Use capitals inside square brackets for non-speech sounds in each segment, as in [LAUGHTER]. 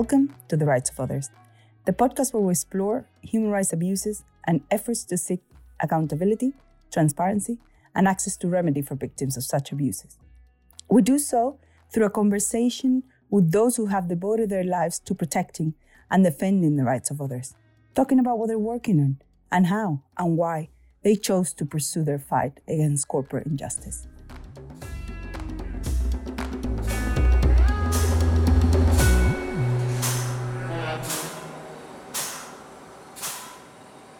Welcome to The Rights of Others, the podcast where we explore human rights abuses and efforts to seek accountability, transparency, and access to remedy for victims of such abuses. We do so through a conversation with those who have devoted their lives to protecting and defending the rights of others, talking about what they're working on and how and why they chose to pursue their fight against corporate injustice.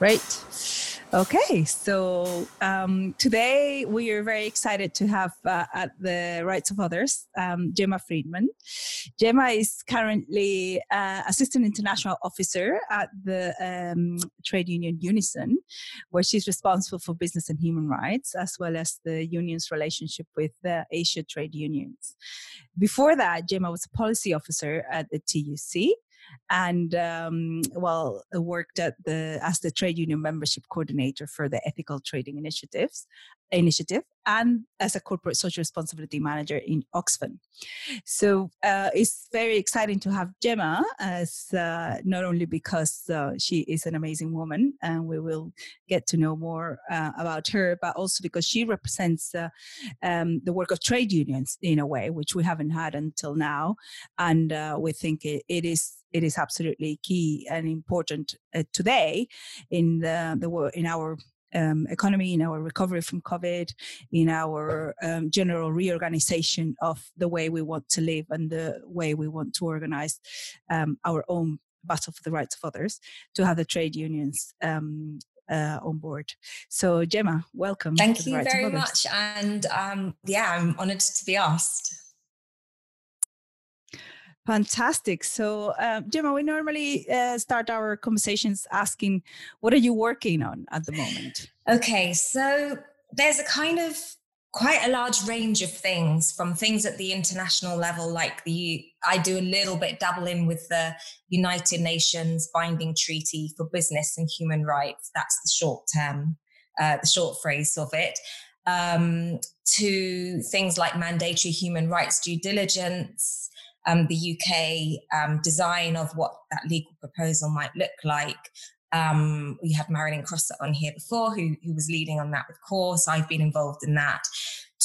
Right. Okay, so um, today we are very excited to have uh, at the Rights of Others um, Gemma Freedman. Gemma is currently uh, Assistant International Officer at the um, trade union Unison, where she's responsible for business and human rights, as well as the union's relationship with the Asia trade unions. Before that, Gemma was a policy officer at the TUC and um, well worked at the as the trade union membership coordinator for the ethical trading initiatives initiative and as a corporate social responsibility manager in Oxfam. So uh, it's very exciting to have Gemma as uh, not only because uh, she is an amazing woman and we will get to know more uh, about her, but also because she represents uh, um, the work of trade unions in a way, which we haven't had until now. And uh, we think it, it is it is absolutely key and important uh, today in the, the in our um, economy, in our recovery from COVID, in our um, general reorganization of the way we want to live and the way we want to organize um, our own battle for the rights of others, to have the trade unions um, uh, on board. So, Gemma, welcome. Thank you very much. And um, yeah, I'm honored to be asked. Fantastic. So, uh, Gemma, we normally uh, start our conversations asking, what are you working on at the moment? Okay, so there's a kind of quite a large range of things from things at the international level, like the I do a little bit dabbling with the United Nations binding treaty for business and human rights. That's the short term, uh, the short phrase of it. Um, to things like mandatory human rights due diligence, um, the UK um, design of what that legal proposal might look like. Um, we had Marilyn Croser on here before, who, who was leading on that with CORE. I've been involved in that.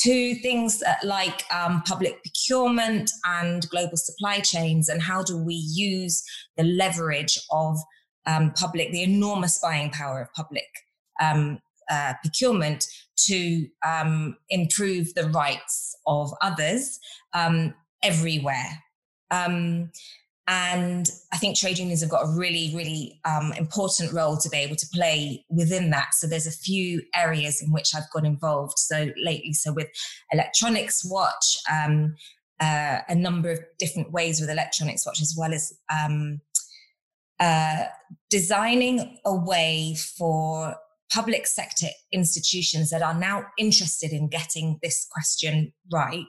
To things like um, public procurement and global supply chains, and how do we use the leverage of um, public, the enormous buying power of public um, uh, procurement to um, improve the rights of others um, everywhere. Um, and I think trade unions have got a really, really um, important role to be able to play within that. So there's a few areas in which I've got involved. So lately, so with Electronics Watch, um, uh, a number of different ways with Electronics Watch, as well as um, uh, designing a way for public sector institutions that are now interested in getting this question right,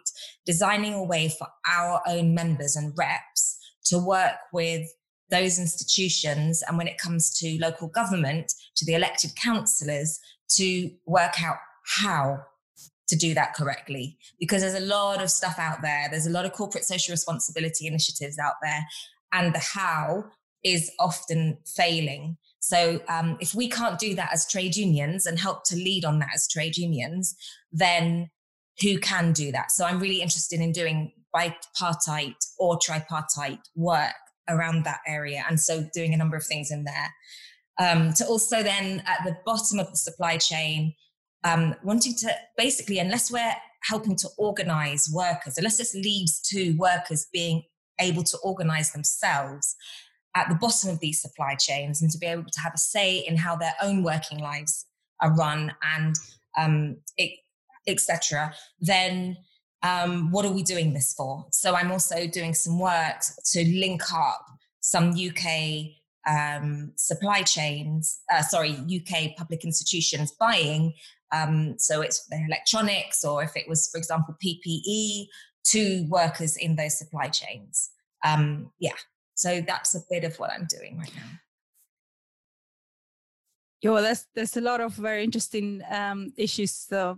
designing a way for our own members and reps to work with those institutions. And when it comes to local government, to the elected councillors, to work out how to do that correctly. Because there's a lot of stuff out there, there's a lot of corporate social responsibility initiatives out there, and the how is often failing. So um, if we can't do that as trade unions and help to lead on that as trade unions, then who can do that? So I'm really interested in doing bipartite or tripartite work around that area. And so doing a number of things in there. Um, to also then at the bottom of the supply chain, um, wanting to basically, unless we're helping to organize workers, unless this leads to workers being able to organize themselves, at the bottom of these supply chains and to be able to have a say in how their own working lives are run and um, etc. Then um, what are we doing this for? So I'm also doing some work to link up some UK um, supply chains, uh, sorry, UK public institutions buying. Um, so it's electronics, or if it was, for example, PPE to workers in those supply chains. Um, yeah, so that's a bit of what I'm doing right now. Yeah, well, there's there's a lot of very interesting um, issues uh,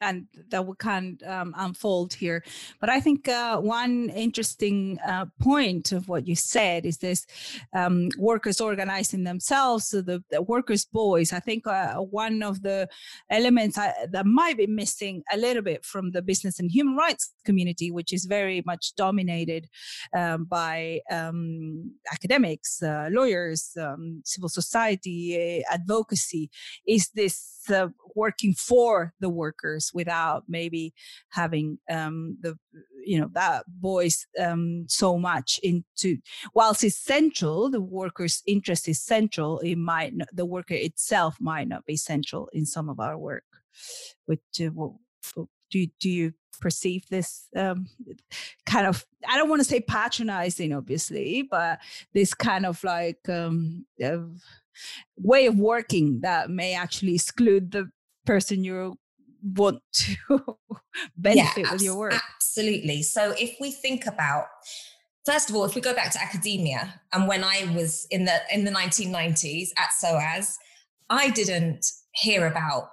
and that we can um, unfold here. But I think uh, one interesting uh, point of what you said is this um, workers organizing themselves, so the, the workers' boys. I think uh, one of the elements I, that might be missing a little bit from the business and human rights community, which is very much dominated um, by um, academics, uh, lawyers, um, civil society, advocates advocacy is this uh, working for the workers without maybe having um, the you know that voice um, so much into whilst it's central the worker's interest is central it might not, the worker itself might not be central in some of our work. Which uh, do, do you perceive this um, kind of i don't want to say patronizing obviously but this kind of like um, way of working that may actually exclude the person you want [LAUGHS] to benefit yeah, with your work. Absolutely. So if we think about first of all, if we go back to academia and when I was in the in the 1990s at SOAS, I didn't hear about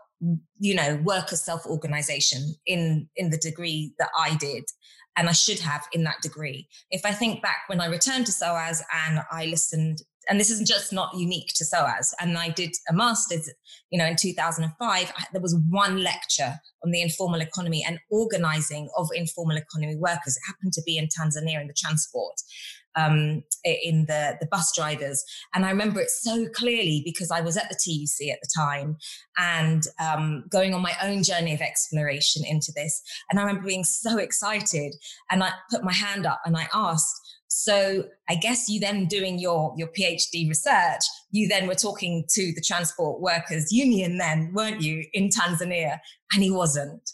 you know worker self-organization in in the degree that I did and I should have in that degree. If I think back when I returned to SOAS and I listened and this is just not unique to SOAS. And I did a master's, you know, in 2005. There was one lecture on the informal economy and organizing of informal economy workers. It happened to be in Tanzania in the transport, um, in the, the bus drivers. And I remember it so clearly because I was at the TUC at the time and um, going on my own journey of exploration into this. And I remember being so excited. And I put my hand up and I asked, so I guess you then doing your, your PhD research, you then were talking to the Transport Workers Union then, weren't you, in Tanzania? And he wasn't.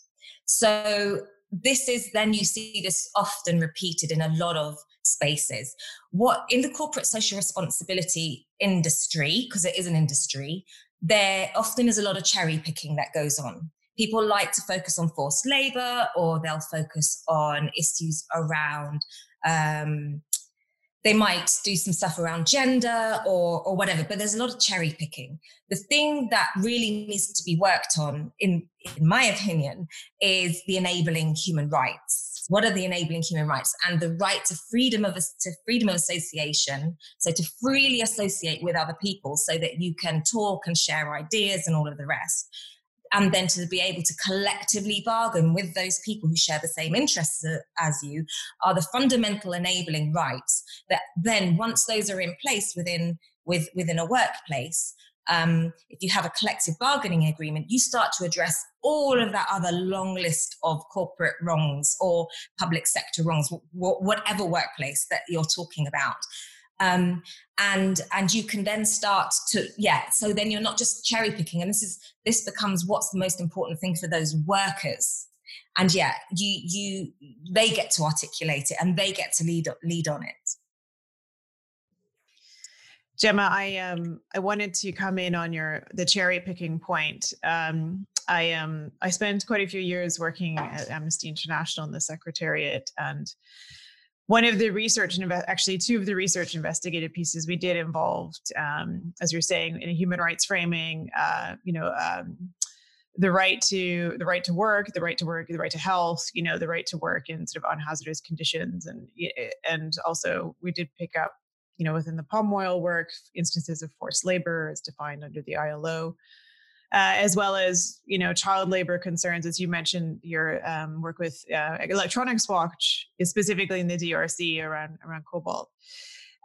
So this is then you see this often repeated in a lot of spaces. What in the corporate social responsibility industry, because it is an industry, there often is a lot of cherry picking that goes on. People like to focus on forced labor or they'll focus on issues around um, they might do some stuff around gender or, or whatever, but there's a lot of cherry picking. The thing that really needs to be worked on, in, in my opinion, is the enabling human rights. What are the enabling human rights? And the right to freedom of to freedom of association, so to freely associate with other people, so that you can talk and share ideas and all of the rest and then to be able to collectively bargain with those people who share the same interests as you are the fundamental enabling rights that then once those are in place within with, within a workplace um, if you have a collective bargaining agreement, you start to address all of that other long list of corporate wrongs or public sector wrongs, whatever workplace that you're talking about um, and and you can then start to yeah so then you're not just cherry picking and this is this becomes what's the most important thing for those workers and yeah you you they get to articulate it and they get to lead lead on it Gemma, I um I wanted to come in on your the cherry picking point. Um, I um I spent quite a few years working at Amnesty International in the Secretariat, and one of the research and actually two of the research investigative pieces we did involved, um, as you're saying, in a human rights framing, uh, you know, um, the right to the right to work, the right to work, the right to health, you know, the right to work in sort of unhazardous conditions, and and also we did pick up, you know, within the palm oil work, instances of forced labor as defined under the ILO uh, as well as you know child labor concerns, as you mentioned your um, work with uh, Electronics Watch, is specifically in the DRC around around cobalt.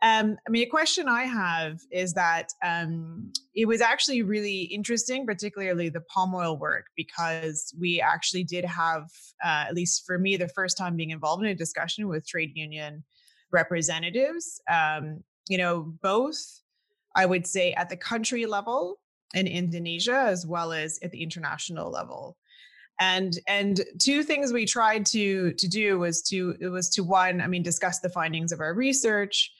Um, I mean, a question I have is that um, it was actually really interesting, particularly the palm oil work, because we actually did have, uh, at least for me, the first time being involved in a discussion with trade union representatives. Um, you know, both I would say at the country level in Indonesia as well as at the international level. And and two things we tried to to do was to it was to one, I mean, discuss the findings of our research,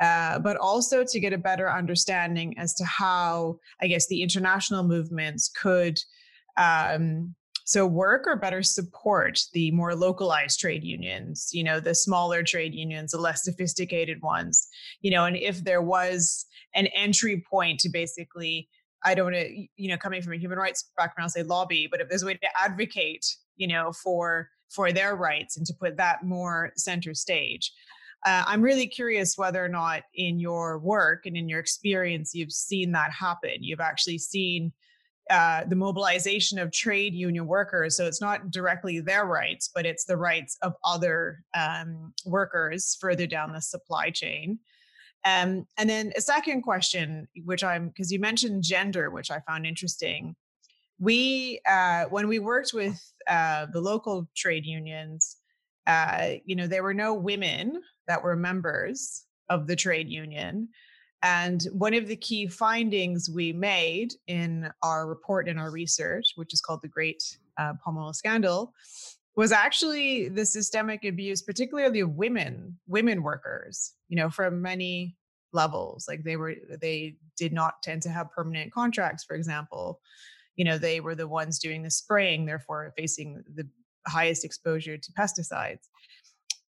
uh, but also to get a better understanding as to how I guess the international movements could um, so work or better support the more localized trade unions you know the smaller trade unions the less sophisticated ones you know and if there was an entry point to basically I don't want to, you know, coming from a human rights background, I'll say lobby, but if there's a way to advocate, you know, for for their rights and to put that more center stage. Uh, I'm really curious whether or not in your work and in your experience you've seen that happen. You've actually seen uh, the mobilization of trade union workers. So it's not directly their rights, but it's the rights of other um, workers further down the supply chain. Um, and then a second question, which I'm because you mentioned gender, which I found interesting. We, uh, when we worked with uh, the local trade unions, uh, you know, there were no women that were members of the trade union. And one of the key findings we made in our report in our research, which is called the Great uh, Palm Scandal, was actually the systemic abuse, particularly of women, women workers, you know, from many levels. Like they were, they did not tend to have permanent contracts, for example. You know, they were the ones doing the spraying, therefore facing the highest exposure to pesticides.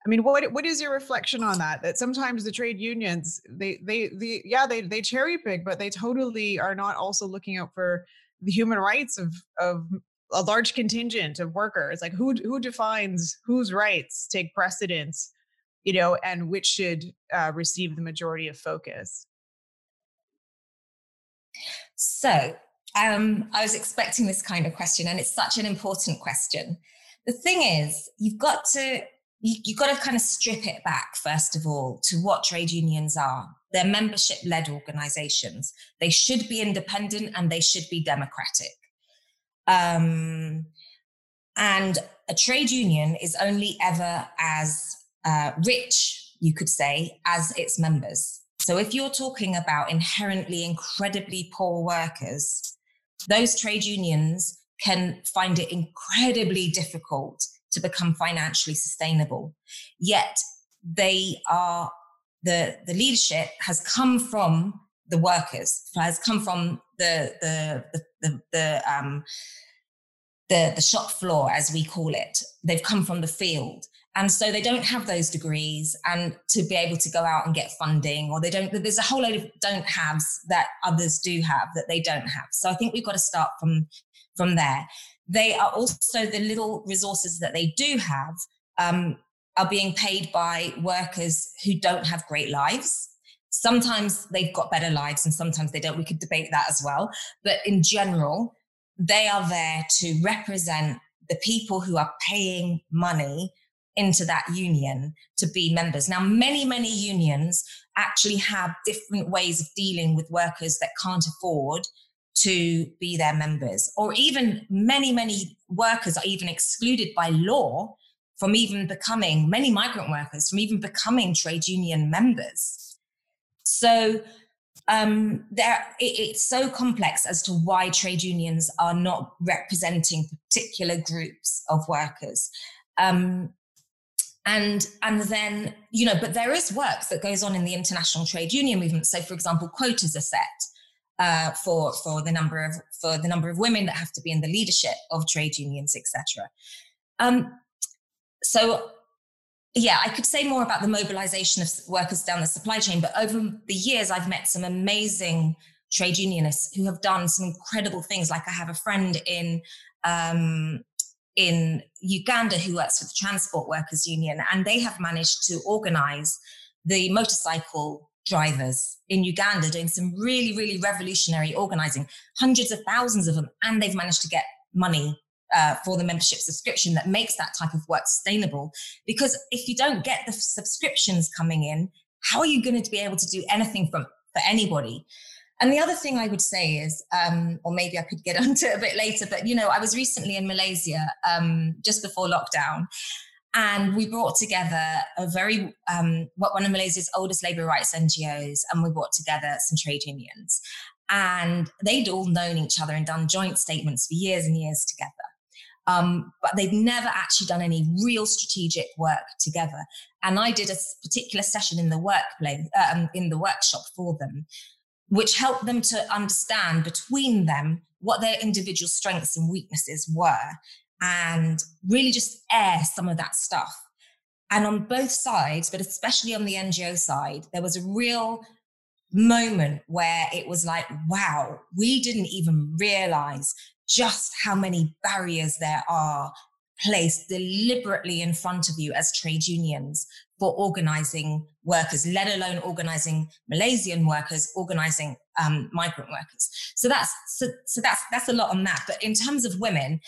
I mean, what what is your reflection on that? That sometimes the trade unions, they they the yeah they they cherry pick, but they totally are not also looking out for the human rights of of a large contingent of workers. Like who who defines whose rights take precedence, you know, and which should uh, receive the majority of focus. So um, I was expecting this kind of question, and it's such an important question. The thing is, you've got to you, you've got to kind of strip it back, first of all, to what trade unions are. They're membership led organizations. They should be independent and they should be democratic. Um, and a trade union is only ever as uh, rich, you could say, as its members. So if you're talking about inherently incredibly poor workers, those trade unions can find it incredibly difficult to become financially sustainable. Yet they are the the leadership has come from the workers, has come from the the the the, the um the, the shop floor, as we call it. They've come from the field. And so they don't have those degrees and to be able to go out and get funding, or they don't, there's a whole load of don't haves that others do have that they don't have. So I think we've got to start from, from there they are also the little resources that they do have um, are being paid by workers who don't have great lives. Sometimes they've got better lives and sometimes they don't. We could debate that as well. But in general, they are there to represent the people who are paying money into that union to be members. Now, many, many unions actually have different ways of dealing with workers that can't afford to be their members, or even many, many workers are even excluded by law from even becoming, many migrant workers from even becoming trade union members. So um, there, it, it's so complex as to why trade unions are not representing particular groups of workers. Um, and and then you know but there is work that goes on in the international trade union movement so for example quotas are set uh, for for the number of for the number of women that have to be in the leadership of trade unions, etc. Um, so yeah, I could say more about the mobilization of workers down the supply chain, but over the years, I've met some amazing trade unionists who have done some incredible things. Like I have a friend in um, in Uganda who works for the Transport Workers Union, and they have managed to organize the motorcycle drivers in Uganda doing some really, really revolutionary organizing, hundreds of thousands of them, and they've managed to get money uh, for the membership subscription that makes that type of work sustainable. Because if you don't get the subscriptions coming in, how are you going to be able to do anything from for anybody? And the other thing I would say is, um, or maybe I could get [LAUGHS] onto it a bit later, but you know, I was recently in Malaysia um, just before lockdown, and we brought together a very, um, one of Malaysia's oldest labor rights NGOs, and we brought together some trade unions. And they'd all known each other and done joint statements for years and years together. Um, but they've never actually done any real strategic work together. And I did a particular session in the workplace, um, in the workshop for them, which helped them to understand between them what their individual strengths and weaknesses were and really just air some of that stuff. And on both sides, but especially on the NGO side, there was a real moment where it was like, wow, we didn't even realize just how many barriers there are placed deliberately in front of you as trade unions for organizing workers, let alone organizing Malaysian workers, organizing um, migrant workers. So that's so, so that's that's a lot on that. But in terms of women,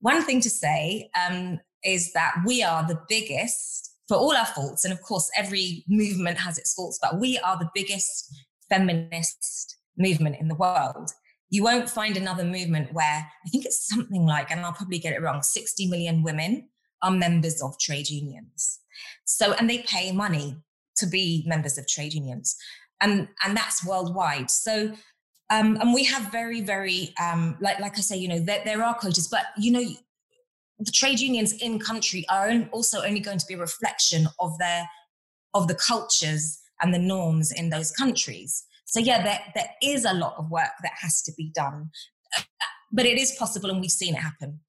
one thing to say um, is that we are the biggest for all our faults, and of course, every movement has its faults, but we are the biggest feminist movement in the world. You won't find another movement where I think it's something like, and I'll probably get it wrong, 60 million women are members of trade unions. So, and they pay money to be members of trade unions. And, and that's worldwide. So, um, and we have very, very, um, like, like I say, you know, there, there are quotas, but you know, the trade unions in country are also only going to be a reflection of their, of the cultures and the norms in those countries. So yeah, there, there is a lot of work that has to be done, but it is possible and we've seen it happen.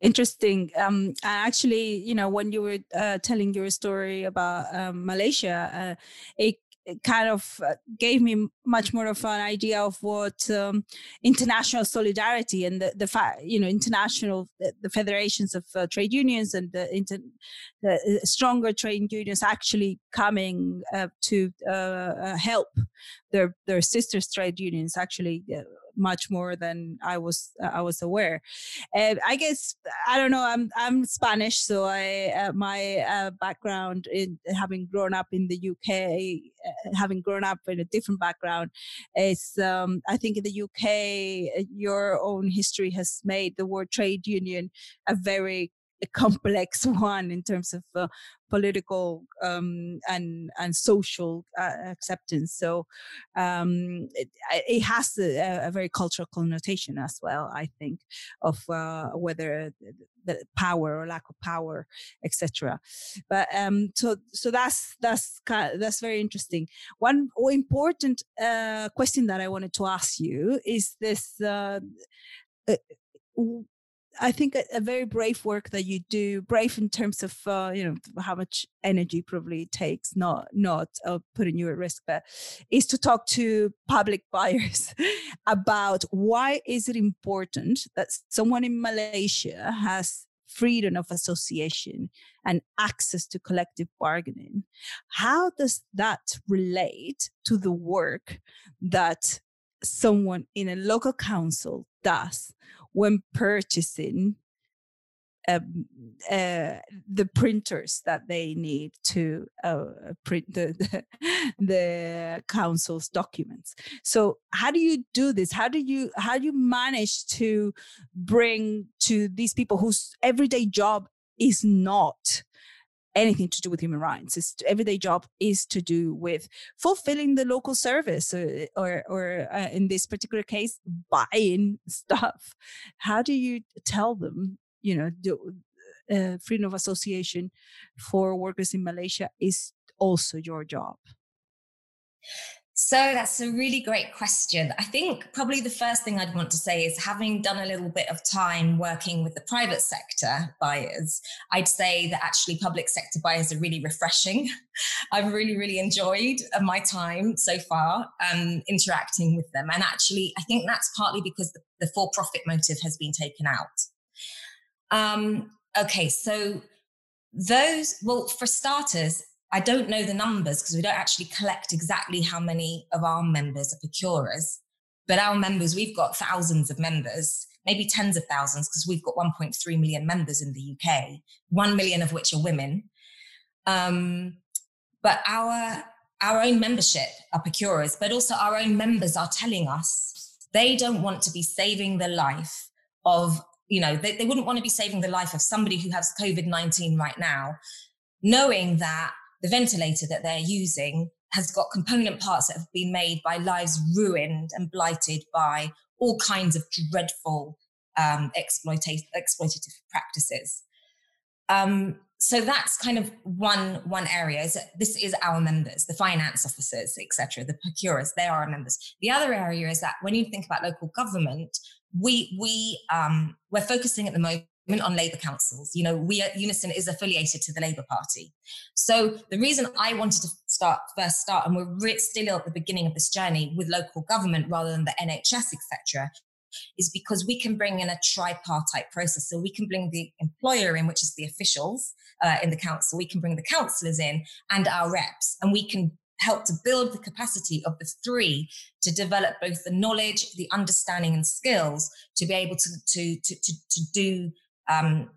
Interesting. Um, actually, you know, when you were uh, telling your story about um, Malaysia, uh, it it kind of uh, gave me much more of an idea of what um, international solidarity and the, the fact, you know, international, the, the federations of uh, trade unions and the, inter, the, uh, stronger trade unions actually coming uh, to uh, uh, help their, their sister trade unions actually much more than I was uh, I was aware. Uh, I guess I don't know. I'm I'm Spanish, so I uh, my uh, background in having grown up in the UK, uh, having grown up in a different background, is um, I think in the UK your own history has made the word trade union a very a complex [LAUGHS] one in terms of uh, political um, and and social uh, acceptance. So um, it, it, has a, a, very cultural connotation as well. I think of uh, whether the power or lack of power, etc. But um, so so that's that's kind of, that's very interesting. One important uh, question that I wanted to ask you is this. I think a, a, very brave work that you do, brave in terms of uh, you know how much energy probably it takes, not not uh, putting you at risk, but is to talk to public [LAUGHS] buyers about why is it important that someone in Malaysia has freedom of association and access to collective bargaining. How does that relate to the work that someone in a local council does when purchasing um, uh, the printers that they need to uh, print the, [LAUGHS] the, the council's documents. So how do you do this? How do you how do you manage to bring to these people whose everyday job is not anything to do with human rights. Its everyday job is to do with fulfilling the local service, or or, or uh, in this particular case, buying [LAUGHS] stuff. How do you tell them? You know, the, uh, freedom of association for workers in Malaysia is also your job. So that's a really great question. I think probably the first thing I'd want to say is having done a little bit of time working with the private sector buyers, I'd say that actually public sector buyers are really refreshing. [LAUGHS] I've really, really enjoyed uh, my time so far um, interacting with them. And actually, I think that's partly because the, the for profit motive has been taken out. Um, okay, so those, well, for starters, I don't know the numbers because we don't actually collect exactly how many of our members are procurers. But our members, we've got thousands of members, maybe tens of thousands, because we've got 1.3 million members in the UK, 1 million of which are women. Um, but our our own membership are procurers, but also our own members are telling us they don't want to be saving the life of, you know, they, they wouldn't want to be saving the life of somebody who has COVID 19 right now, knowing that the ventilator that they're using has got component parts that have been made by lives ruined and blighted by all kinds of dreadful um, exploitative practices. Um, so that's kind of one one area. Is this is our members, the finance officers, etc., the procurers. They are our members. The other area is that when you think about local government, we we um, we're focusing at the moment on Labour councils. You know, we at Unison is affiliated to the Labour Party. So the reason I wanted to start first start, and we're still at the beginning of this journey with local government rather than the NHS, etc., is because we can bring in a tripartite process. So we can bring the employer in, which is the officials uh, in the council. We can bring the councillors in and our reps, and we can help to build the capacity of the three to develop both the knowledge, the understanding, and skills to be able to to to to, to do um,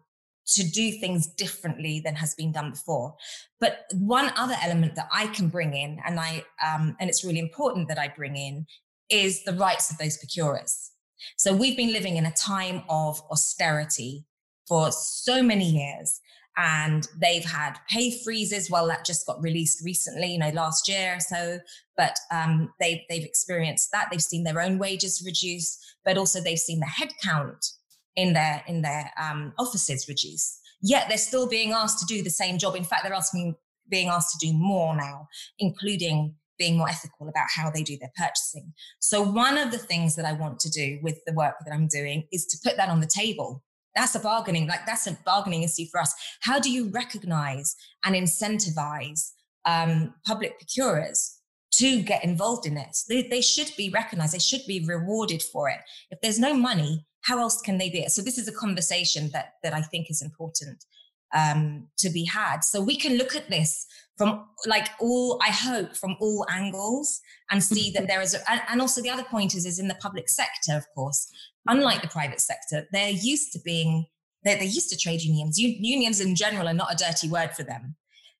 to do things differently than has been done before. But one other element that I can bring in, and I um, and it's really important that I bring in, is the rights of those procurers. So we've been living in a time of austerity for so many years. And they've had pay freezes. Well, that just got released recently, you know, last year or so. But um, they've they've experienced that. They've seen their own wages reduced, but also they've seen the headcount in their in their um, offices reduce. Yet they're still being asked to do the same job. In fact, they're asking being asked to do more now, including being more ethical about how they do their purchasing. So one of the things that I want to do with the work that I'm doing is to put that on the table. That's a bargaining, like that's a bargaining issue for us. How do you recognize and incentivize um, public procurers to get involved in it? They, they should be recognized. They should be rewarded for it. If there's no money, how else can they be it? So this is a conversation that that I think is important um, to be had. So we can look at this from like all I hope from all angles and see that [LAUGHS] there is a, and, also the other point is is in the public sector, of course, unlike the private sector, they're used to being they're, they're used to trade unions. U- unions in general are not a dirty word for them.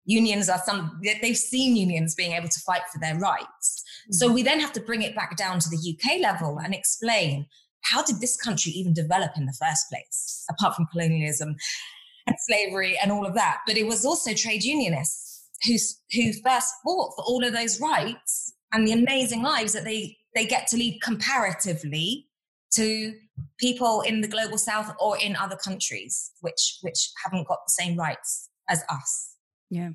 Unions are some they've seen unions being able to fight for their rights. So we then have to bring it back down to the UK level and explain how did this country even develop in the first place, apart from colonialism and slavery and all of that? But it was also trade unionists who, who first fought for all of those rights and the amazing lives that they, they get to lead comparatively to people in the global south or in other countries which which haven't got the same rights as us. Yeah.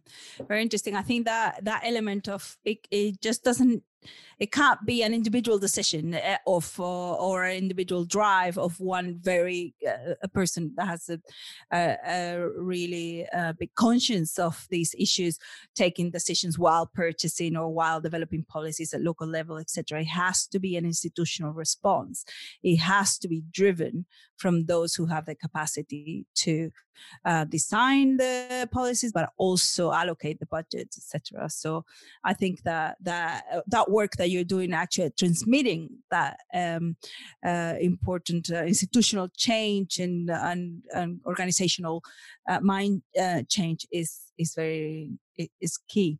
Very interesting. I think that that element of it, it just doesn't it can't be an individual decision eh, of uh, or an individual drive of one very uh, a person that has a, a, a really uh, big conscience of these issues taking decisions while purchasing or while developing policies at local level etc it has to be an institutional response. It has to be driven from those who have the capacity to uh, design the policies but also allocate the budgets etc so i think that that uh, that work that you're doing actually transmitting that um, uh, important uh, institutional change and, and, and organizational uh, mind uh, change is is very is key.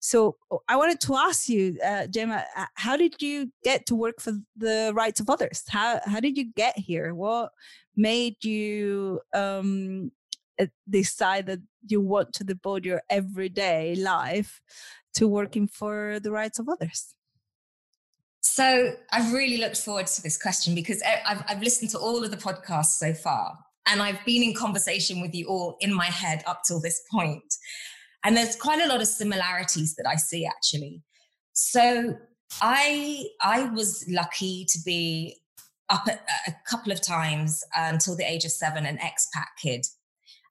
So I wanted to ask you, uh, Gemma, uh, how did you get to work for the rights of others? How how did you get here? What made you um, decide that you want to devote your everyday life to working for the rights of others? So I've really looked forward to this question because I've, I've listened to all of the podcasts so far and I've been in conversation with you all in my head up till this point. And there's quite a lot of similarities that I see actually. So I I was lucky to be up a, a couple of times uh, until the age of seven, an expat kid.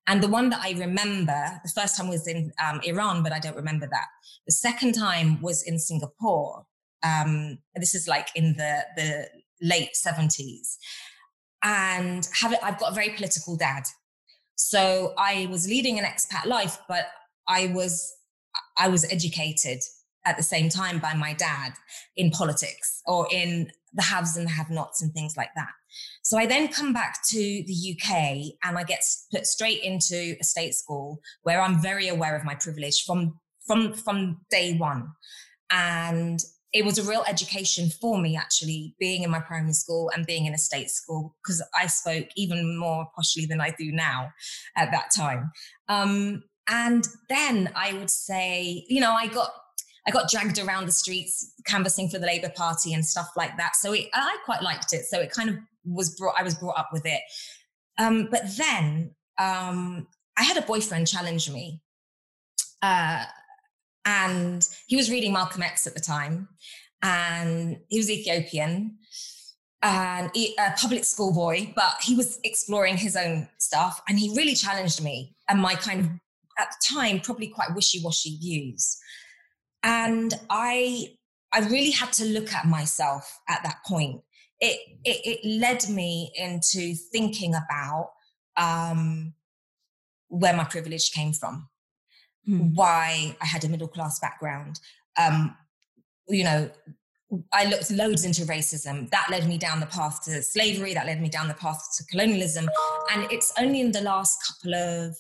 And the one that I remember, the first time was in um, Iran, but I don't remember that. The second time was in Singapore. Um, this is like in the the late seventies, and have it, I've got a very political dad. So I was leading an expat life, but I was I was educated at the same time by my dad in politics or in the haves and the have-nots and things like that. So I then come back to the UK and I get put straight into a state school where I'm very aware of my privilege from from from day one. And it was a real education for me actually being in my primary school and being in a state school because I spoke even more poshly than I do now at that time. Um, and then I would say, you know, I got I got dragged around the streets canvassing for the Labour Party and stuff like that. So it, I quite liked it. So it kind of was brought. I was brought up with it. Um, but then um, I had a boyfriend challenge me. Uh, and he was reading Malcolm X at the time, and he was Ethiopian. and a public school boy, but he was exploring his own stuff and he really challenged me and my kind of, at the time, probably quite wishy washy views. And I, I really had to look at myself at that point. It, it, it led me into thinking about um, where my privilege came from, mm. why I had a middle class background. Um, you know, I looked loads into racism. That led me down the path to slavery. That led me down the path to colonialism. And it's only in the last couple of,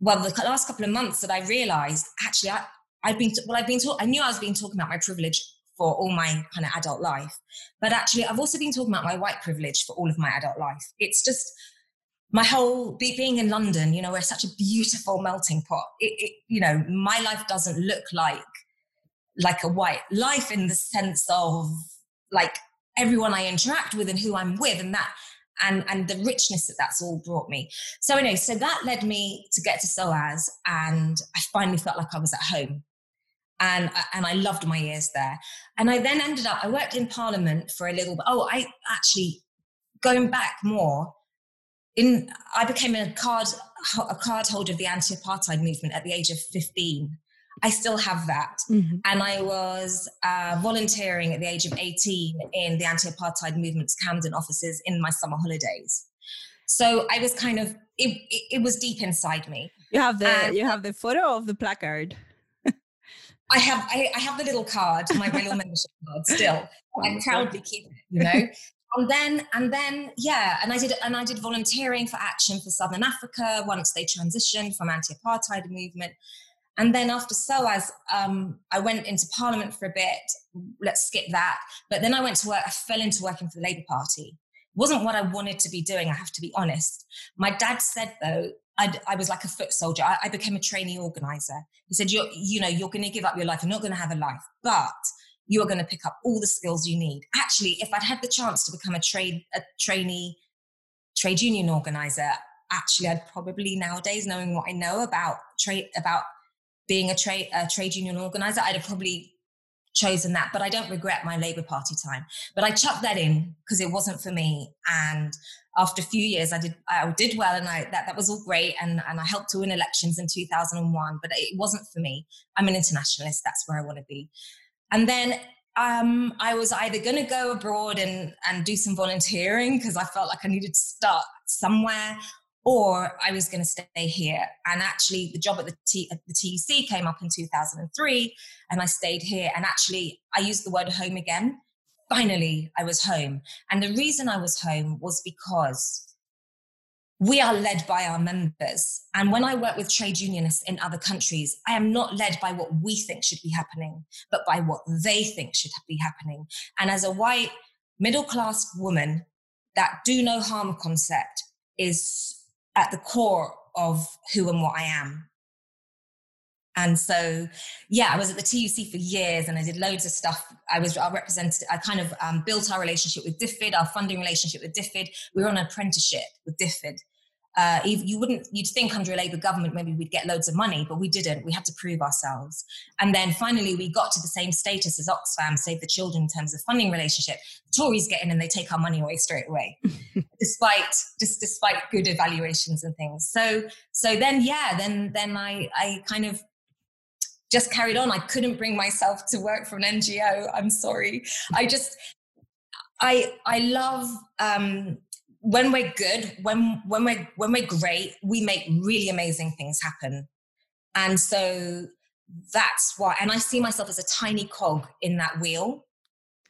well, the last couple of months that I realized actually, I, I've been, well, I've been taught, I knew I was being talking about my privilege for all my kind of adult life. But actually, I've also been talking about my white privilege for all of my adult life. It's just my whole being in London, you know, we're such a beautiful melting pot. It, it, you know, my life doesn't look like like a white life in the sense of like everyone I interact with and who I'm with and that and and the richness that that's all brought me. So anyway, so that led me to get to SOAS and I finally felt like I was at home. And, and I loved my years there. And I then ended up, I worked in Parliament for a little bit. Oh, I actually, going back more, in I became a card a card holder of the anti-apartheid movement at the age of 15 I still have that. Mm-hmm. And I was uh, volunteering at the age of 18 in the anti apartheid movement's Camden offices in my summer holidays. So I was kind of, it, it, it was deep inside me. You have the, and you have the photo of the placard. I have, I, I, have the little card, my little membership card still. I proudly keep it, you know. and then and then yeah and i did and i did volunteering for action for southern africa once they transitioned from anti-apartheid movement and then after SOAS, um, I went into Parliament for a bit. Let's skip that. But then I went to work, I fell into working for the Labour Party. It wasn't what I wanted to be doing, I have to be honest. My dad said, though, I'd, i was like a foot soldier. I, I became a trainee organizer. He said, you're, you know, you're going to give up your life. You're not going to have a life, but you're going to pick up all the skills you need. Actually, if I'd had the chance to become a trade, a trainee trade union organizer, actually, I'd probably nowadays, knowing what I know about trade, about being a trade a trade union organizer, I'd have probably chosen that. But I don't regret my Labour Party time. But I chucked that in because it wasn't for me. And after a few years, I did I did well, and I that that was all great. And and I helped to win elections in 2001. But it wasn't for me. I'm an internationalist. That's where I want to be. And then um, I was either going to go abroad and and do some volunteering because I felt like I needed to start somewhere, or I was going to stay here. And actually, the job at the, T- at the TUC came up in 2003, and I stayed here. And actually, I used the word home again. Finally, I was home. And the reason I was home was because we are led by our members. And when I work with trade unionists in other countries, I am not led by what we think should be happening, but by what they think should be happening. And as a white middle class woman, that do no harm concept is at the core of who and what I am. And so, yeah, I was at the TUC for years and I did loads of stuff. I was our representative, I kind of um, built our relationship with DFID, our funding relationship with DFID. We were on an apprenticeship with DFID uh, you wouldn't you'd think under a labour government maybe we'd get loads of money but we didn't. We had to prove ourselves. And then finally we got to the same status as oxfam save the children in terms of funding relationship. The tories get in and they take our money away straight away [LAUGHS] despite just despite good evaluations and things. So so then yeah then then i i kind of just carried on i couldn't bring myself to work for an ngo i'm sorry i just I I love um, when we're good, when when we're when we're great, we make really amazing things happen. And so that's why, and I see myself as a tiny cog in that wheel.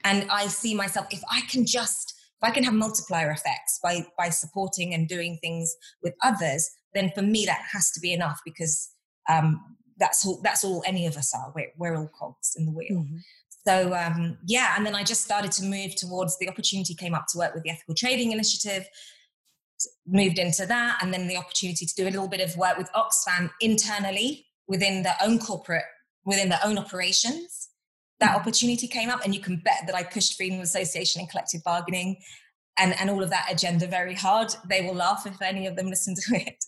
And I see myself, if I can just, if I can have multiplier effects by by supporting and doing things with others, then for me that has to be enough because um, that's all that's all any of us are. We're, we're all cogs in the wheel. Mm-hmm. So um, yeah, and then I just started to move towards the opportunity came up to work with the Ethical Trading Initiative, moved into that, and then the opportunity to do a little bit of work with Oxfam internally within their own corporate, within their own operations. That mm. opportunity came up, and you can bet that I pushed freedom of association and collective bargaining and, and all of that agenda very hard. They will laugh if any of them [LAUGHS] listen to it.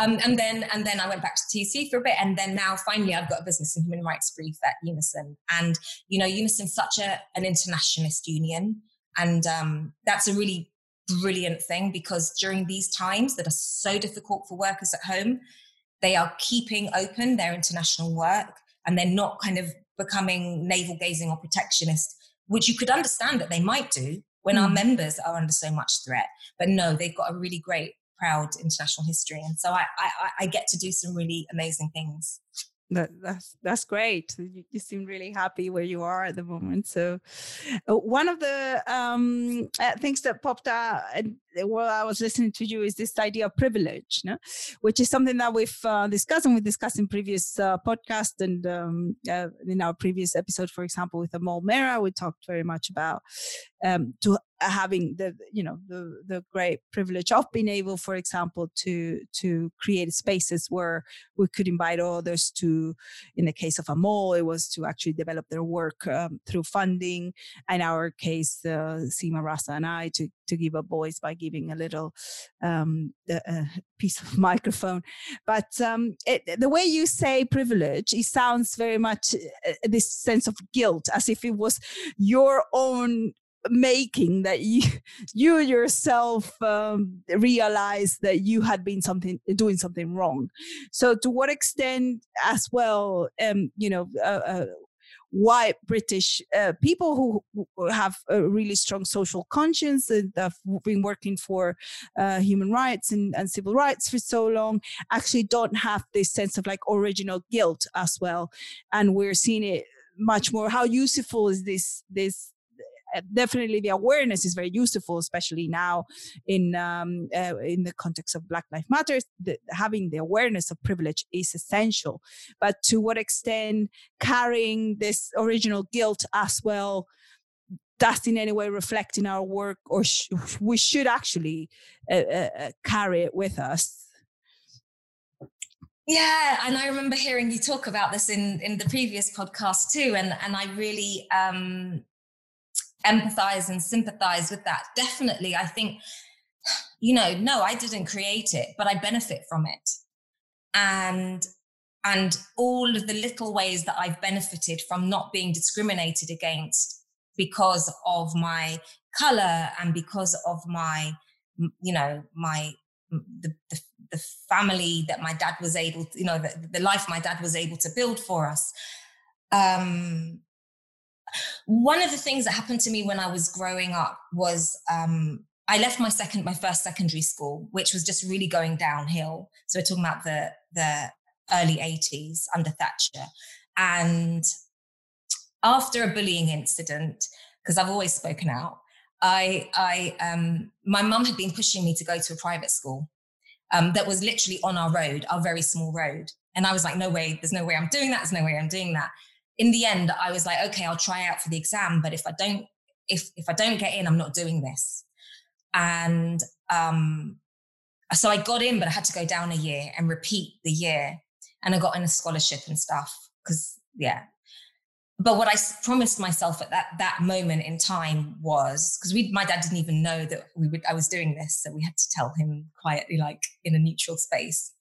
Um, and then and then I went back to TC for a bit, and then now finally I've got a business and human rights brief at Unison. And you know, Unison's such a, an internationalist union. And um, that's a really brilliant thing because during these times that are so difficult for workers at home, they are keeping open their international work and they're not kind of becoming navel gazing or protectionist, which you could understand that they might do when mm. our members are under so much threat. But no, they've got a really great, proud international history. And so I, I, I get to do some really amazing things. That, that's that's great. You, you, seem really happy where you are at the moment. So, uh, one of the um, uh, things that popped out while I was listening to you is this idea of privilege, no? which is something that we've uh, discussed and we discussed in previous uh, podcasts and um, uh, in our previous episode, for example, with Amol Mehra, we talked very much about um, to having the you know the the great privilege of being able for example to to create spaces where we could invite others to in the case of Amol it was to actually develop their work um, through funding in our case uh, Seema Rasa and I to to give a voice by giving a little um, a [LAUGHS] piece of microphone. But um, it, the way you say privilege, it sounds very much uh, this sense of guilt, as if it was your own making that you [LAUGHS] you yourself um, realized that you had been something doing something wrong so to what extent as well um you know uh, uh, white British uh, people who, who, have a really strong social conscience and have been working for uh, human rights and, and, civil rights for so long actually don't have this sense of like original guilt as well. And we're seeing it much more. How useful is this this definitely the awareness is very useful, especially now in um, uh, in the context of Black Lives Matter. The, having the awareness of privilege is essential, but to what extent carrying this original guilt as well does in any way reflect in our work, or sh- we should actually uh, uh, uh, carry it with us. Yeah, and I remember hearing you talk about this in in the previous podcast too, and and I really um, empathize and sympathize with that. Definitely, I think, you know, no, I didn't create it, but I benefit from it. And and all of the little ways that I've benefited from not being discriminated against because of my color and because of my, you know, my the, the, the family that my dad was able to, you know, the, the life my dad was able to build for us. Um, one of the things that happened to me when I was growing up was um, I left my second, my first secondary school, which was just really going downhill. So we're talking about the the early 80s under Thatcher. And after a bullying incident, because I've always spoken out, I, I, um, my mum had been pushing me to go to a private school um, that was literally on our road, our very small road. And I was like, no way, there's no way I'm doing that. There's no way I'm doing that in the end, I was like, okay, I'll try out for the exam, but if I don't, if if I don't get in, I'm not doing this. And um, so I got in, but I had to go down a year and repeat the year, and I got in a scholarship and stuff because yeah. But what I promised myself at that that moment in time was because we, my dad didn't even know that we would I was doing this, so we had to tell him quietly, like in a neutral space,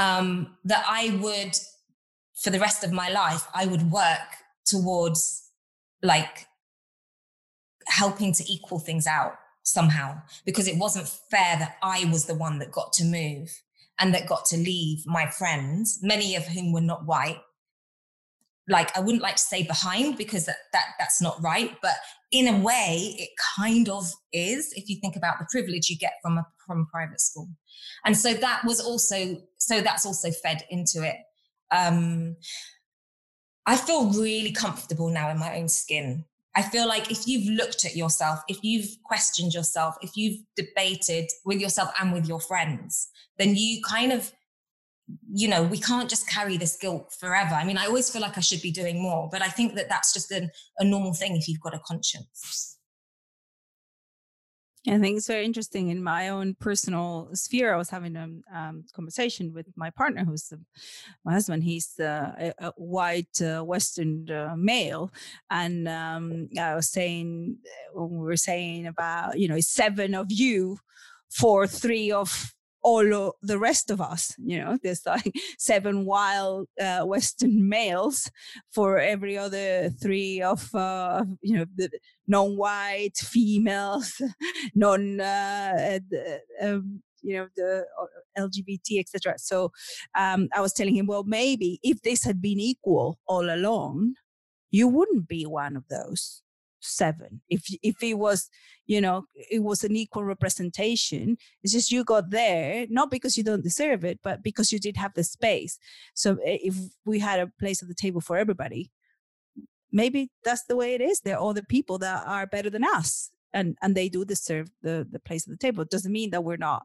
um, that I would for the rest of my life, I would work towards like helping to equal things out somehow because it wasn't fair that I was the one that got to move and that got to leave my friends, many of whom were not white. Like I wouldn't like to say behind because that, that that's not right, but in a way it kind of is if you think about the privilege you get from a from a private school. And so that was also so that's also fed into it um, I feel really comfortable now in my own skin. I feel like if you've looked at yourself, if you've questioned yourself, if you've debated with yourself and with your friends, then you kind of, you know, we can't just carry this guilt forever. I mean, I always feel like I should be doing more, but I think that that's just an, a normal thing if you've got a conscience. I think it's very interesting in my own personal sphere. I was having a um, conversation with my partner, who's the, my husband. He's a, a, white uh, Western uh, male, and um, I was saying when we were saying about you know seven of you for three of all of the rest of us. You know, [LAUGHS] there's like seven wild uh, Western males for every other three of uh, you know the non-white females, [LAUGHS] non uh, um, you know the uh, lgbt etc so um, i was telling him well maybe if this had been equal all along you wouldn't be one of those seven. If if it was you know it was an equal representation it's just you got there not because you don't deserve it but because you did have the space. So eh, if we had a place at the table for everybody maybe that's the way it is. There are other people that are better than us and and they do deserve the the place at the table. It doesn't mean that we're not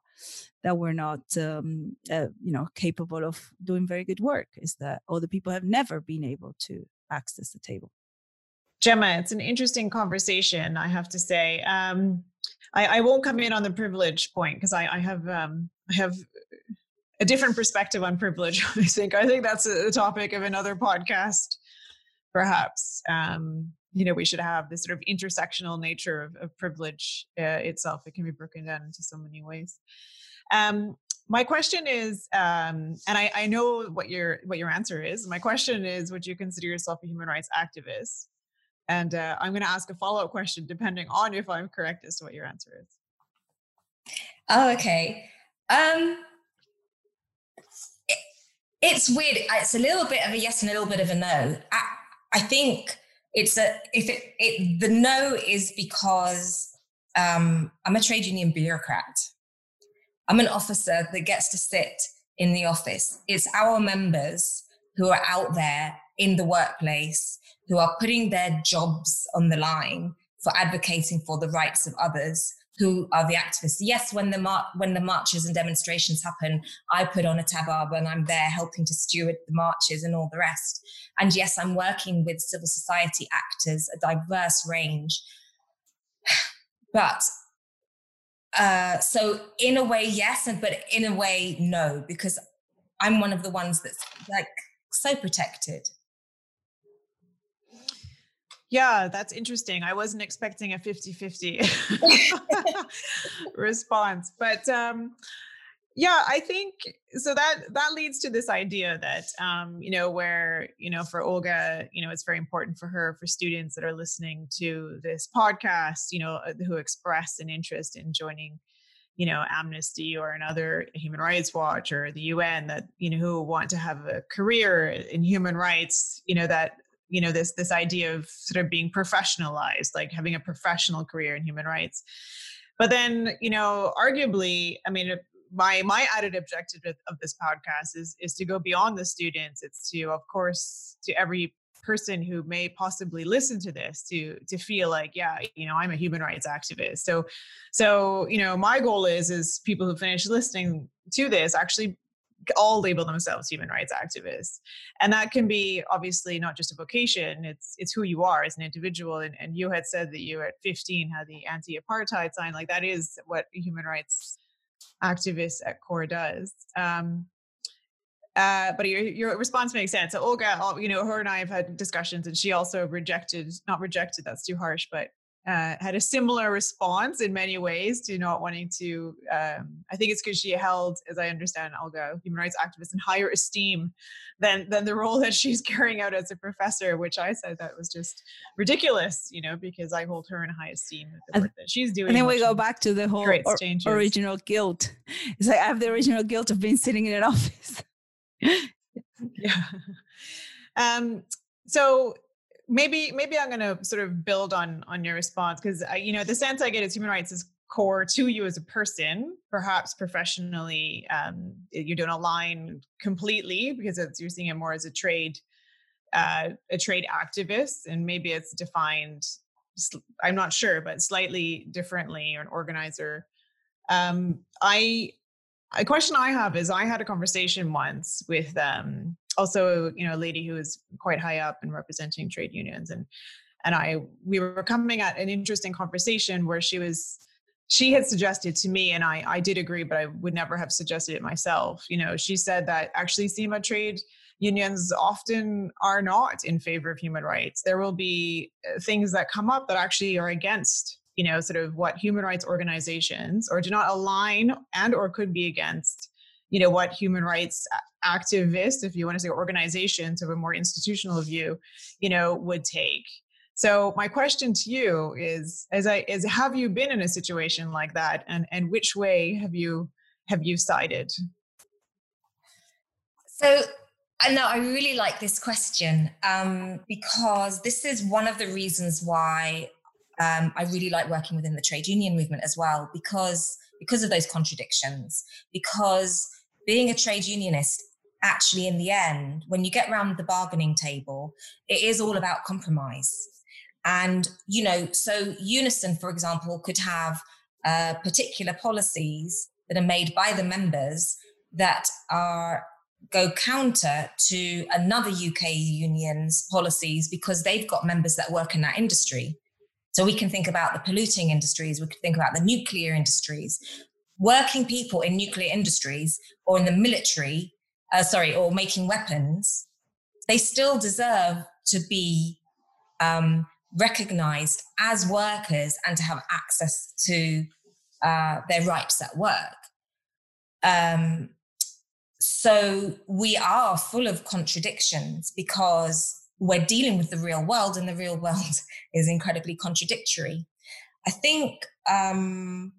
that we're not um, uh, you know capable of doing very good work. Is that other people have never been able to access the table Gemma, it's an interesting conversation, I have to say. Um, I, I, won't come in on the privilege point because I, I, have um, I have a different perspective on privilege. [LAUGHS] I think I think that's a, topic of another podcast, perhaps. Um, you know, we should have this sort of intersectional nature of, of privilege uh, itself. It can be broken down into so many ways. Um, my question is, um, and I, I know what your what your answer is. My question is, would you consider yourself a human rights activist? And uh, I'm going to ask a follow up question depending on if I'm correct as to what your answer is. Oh, okay. Um, it, it's weird. It's a little bit of a yes and a little bit of a no. I, I think it's a if it, it the no is because um, I'm a trade union bureaucrat. I'm an officer that gets to sit in the office. It's our members who are out there in the workplace who are putting their jobs on the line for advocating for the rights of others who are the activists. Yes, when the mar- when the marches and demonstrations happen, I put on a tabard and I'm there helping to steward the marches and all the rest. And yes, I'm working with civil society actors, a diverse range. [SIGHS] But uh, so in a way, yes, and but in a way, no, because I'm one of the ones that's like so protected yeah, that's interesting. I wasn't expecting a 50-50 [LAUGHS] response, but um yeah, I think so that that leads to this idea that um you know where you know for Olga, you know it's very important for her for students that are listening to this podcast, you know, uh, who express an interest in joining you know amnesty or another human rights watch or the un that you know who want to have a career in human rights you know that you know this this idea of sort of being professionalized like having a professional career in human rights. But then you know arguably i mean my my added objective of this podcast is is to go beyond the students. It's to of course to every person who may possibly listen to this to to feel like yeah you know i'm a human rights activist. So so you know my goal is is people who finish listening to this actually all label themselves human rights activists. And that can be obviously not just a vocation it's it's who you are as an individual. And, and you had said that you at 15 had the anti-apartheid sign like that is what human rights activists at CORE does. Um, uh, but your your response makes sense. So Olga, you know, her and I have had discussions, and she also rejected, not rejected, that's too harsh, but uh, had a similar response in many ways to not wanting to. Um, I think it's because she held, as I understand, Olga, human rights activist in higher esteem than than the role that she's [LAUGHS] carrying out as a professor, which I said that was just ridiculous, you know, because I hold her in high esteem the work that she's doing. And then we go back to the whole or, original guilt. It's like I have the original guilt of being sitting in an [LAUGHS] office. [LAUGHS] yeah. Um, so maybe maybe I'm going to sort of build on on your response because you know the sense I get is human rights is core to you as a person, perhaps professionally. Um, you don't align completely because you're seeing it more as a trade uh, a trade activist, and maybe it's defined. I'm not sure, but slightly differently, or an organizer. Um, I a question I have is I had a conversation once with um, also you know a lady who is quite high up and representing trade unions and and I we were coming at an interesting conversation where she was she had suggested to me and I I did agree but I would never have suggested it myself you know she said that actually SEMA trade unions often are not in favor of human rights. There will be uh, things that come up that actually are against you know sort of what human rights organizations or do not align and or could be against you know what human rights activists if you want to say organizations of a more institutional view you know would take so my question to you is as i is have you been in a situation like that and and which way have you have you sided so know I really like this question um, because this is one of the reasons why um, I really like working within the trade union movement as well because because of those contradictions. Because being a trade unionist, actually, in the end, when you get around the bargaining table, it is all about compromise. And you know, so Unison, for example, could have uh, particular policies that are made by the members that are go counter to another UK union's policies because they've got members that work in that industry. So we can think about the polluting industries, we could think about the nuclear industries. Working people in nuclear industries or in the military, uh, sorry, or making weapons, they still deserve to be um, recognized as workers and to have access to uh, their rights at work. Um, so we are full of contradictions because we're dealing with the real world and the real world [LAUGHS] is incredibly contradictory. I think um,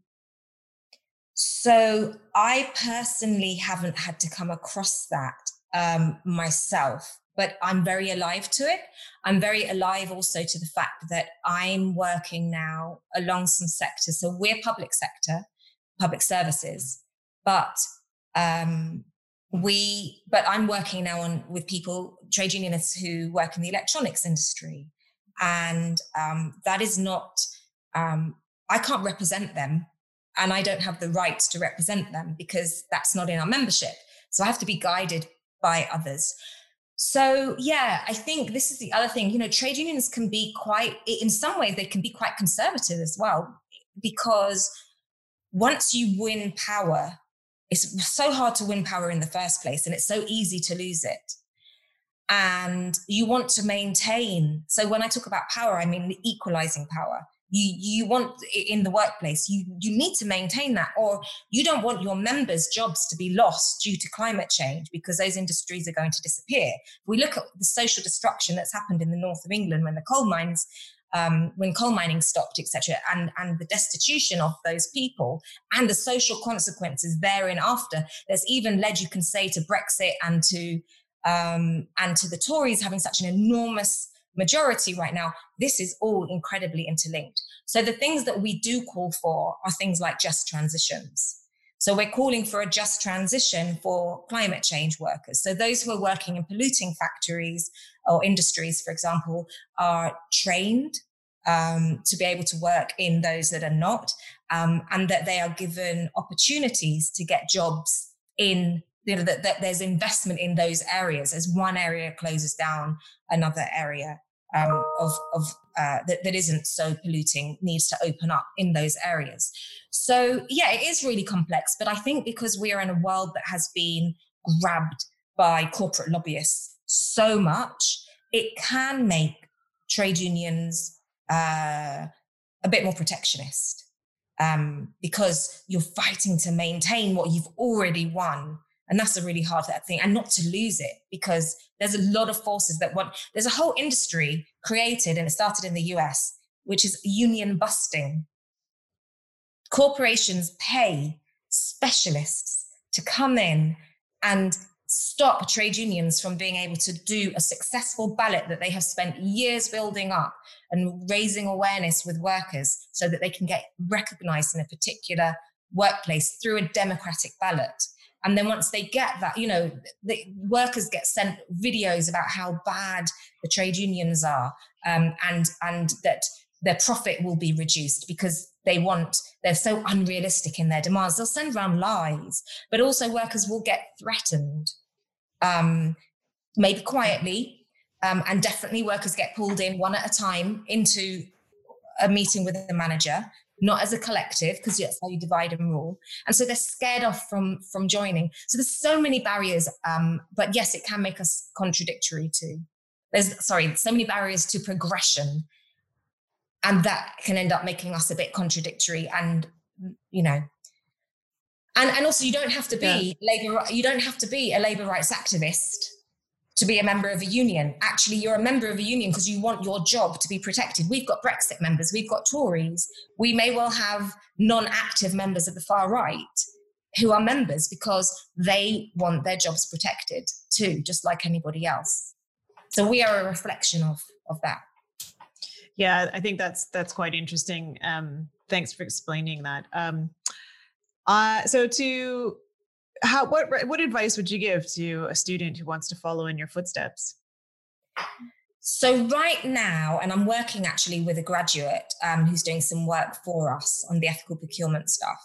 so. I personally haven't had to come across that um, myself, but I'm very alive to it. I'm very alive also to the fact that I'm working now along some sectors. So we're public sector, public services, but um, we but i'm working now on with people trade unionists who work in the electronics industry and um, that is not um, i can't represent them and i don't have the right to represent them because that's not in our membership. So i have to be guided by others. So yeah i think this is the other thing. You know trade unions can be quite in some ways they can be quite conservative as well because once you win power it's so hard to win power in the first place and it's so easy to lose it. And you want to maintain so when i talk about power i mean equalizing power you you want in the workplace you you need to maintain that or you don't want your members jobs to be lost due to climate change because those industries are going to disappear we look at the social destruction that's happened in the north of england when the coal mines um, when coal mining stopped, etc., and and the destitution of those people and the social consequences therein after. There's even led, you can say, to Brexit and to um, and to the Tories having such an enormous majority right now. This is all incredibly interlinked. So the things that we do call for are things like just transitions. So we're calling for a just transition for climate change workers. So those who are working in polluting factories or industries, for example, are trained um, to be able to work in those that are not, um, and that they are given opportunities to get jobs in you know that, that, there's investment in those areas as one area closes down another area um, of, of uh, that, that isn't so polluting needs to open up in those areas. So yeah, it is really complex, but I think because we are in a world that has been grabbed by corporate lobbyists so much, it can make trade unions uh, a bit more protectionist um, because you're fighting to maintain what you've already won and that's a really hard thing. And not to lose it because there's a lot of forces that want, there's a whole industry created and it started in the US, which is union busting. Corporations pay specialists to come in and stop trade unions from being able to do a successful ballot that they have spent years building up and raising awareness with workers so that they can get recognized in a particular workplace through a democratic ballot. And then once they get that, you know, the workers get sent videos about how bad the trade unions are, um, and and that their profit will be reduced because they want they're so unrealistic in their demands. They'll send around lies, but also workers will get threatened, um, maybe quietly, um, and definitely workers get pulled in one at a time into a meeting with the manager not as a collective, because that's how you divide and rule. And so they're scared off from from joining. So there's so many barriers. Um, but yes, it can make us contradictory too. There's sorry, so many barriers to progression. and that can end up making us a bit contradictory and you know and and also you don't have to be yeah. labor you don't have to be a labor rights activist to be a member of a union. Actually you're a member of a union because you want your job to be protected. We've got brexit members we've got tories. We may well have non-active members of the far right who are members because they want their jobs protected too just like anybody else. So we are a reflection of of that. Yeah i think that's that's quite interesting. Um thanks for explaining that. Um uh, so to how what what advice would you give to a student who wants to follow in your footsteps? So right now, and I'm working actually with a graduate um, who's doing some work for us on the ethical procurement stuff.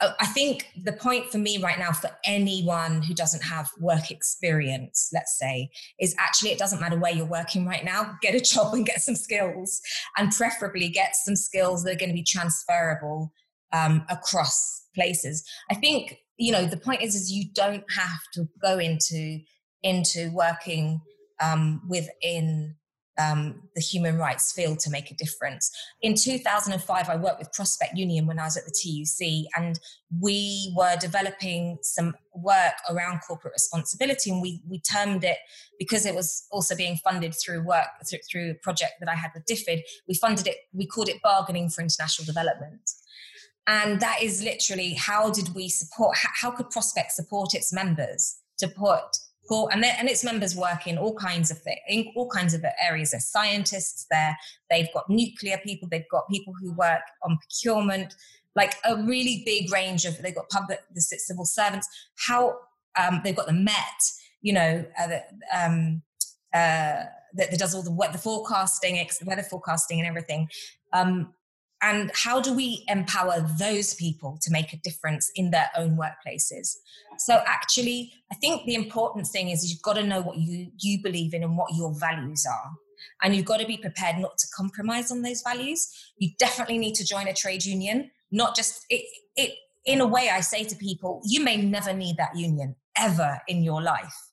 Uh, I think the point for me right now, for anyone who doesn't have work experience, let's say, is actually it doesn't matter where you're working right now. [LAUGHS] Get a job and get some skills, and preferably get some skills that are going to be transferable um, across places. I think you know the point is is you don't have to go into into working um, within um, the human rights field to make a difference. In 2005, I worked with Prospect Union when I was at the TUC, and we were developing some work around corporate responsibility. And we, we termed it, because it was also being funded through work, through, through a project that I had with DFID, we funded it, we called it Bargaining for International Development. And that is literally how did we support, how, how could Prospect support its members to put and, and its members work in all kinds of things, in all kinds of areas. There's scientists there. They've got nuclear people. They've got people who work on procurement, like a really big range of. They've got public, the civil servants. How um, they've got the Met, you know, uh, the, um, uh, that, that, does all the weather forecasting, weather forecasting, and everything. Um, and how do we empower those people to make a difference in their own workplaces? So actually i think the important thing is you've got to know what you you believe in and what your values are. And you've got to be prepared not to compromise on those values. You definitely need to join a trade union not just it, it in a way i say to people you may never need that union ever in your life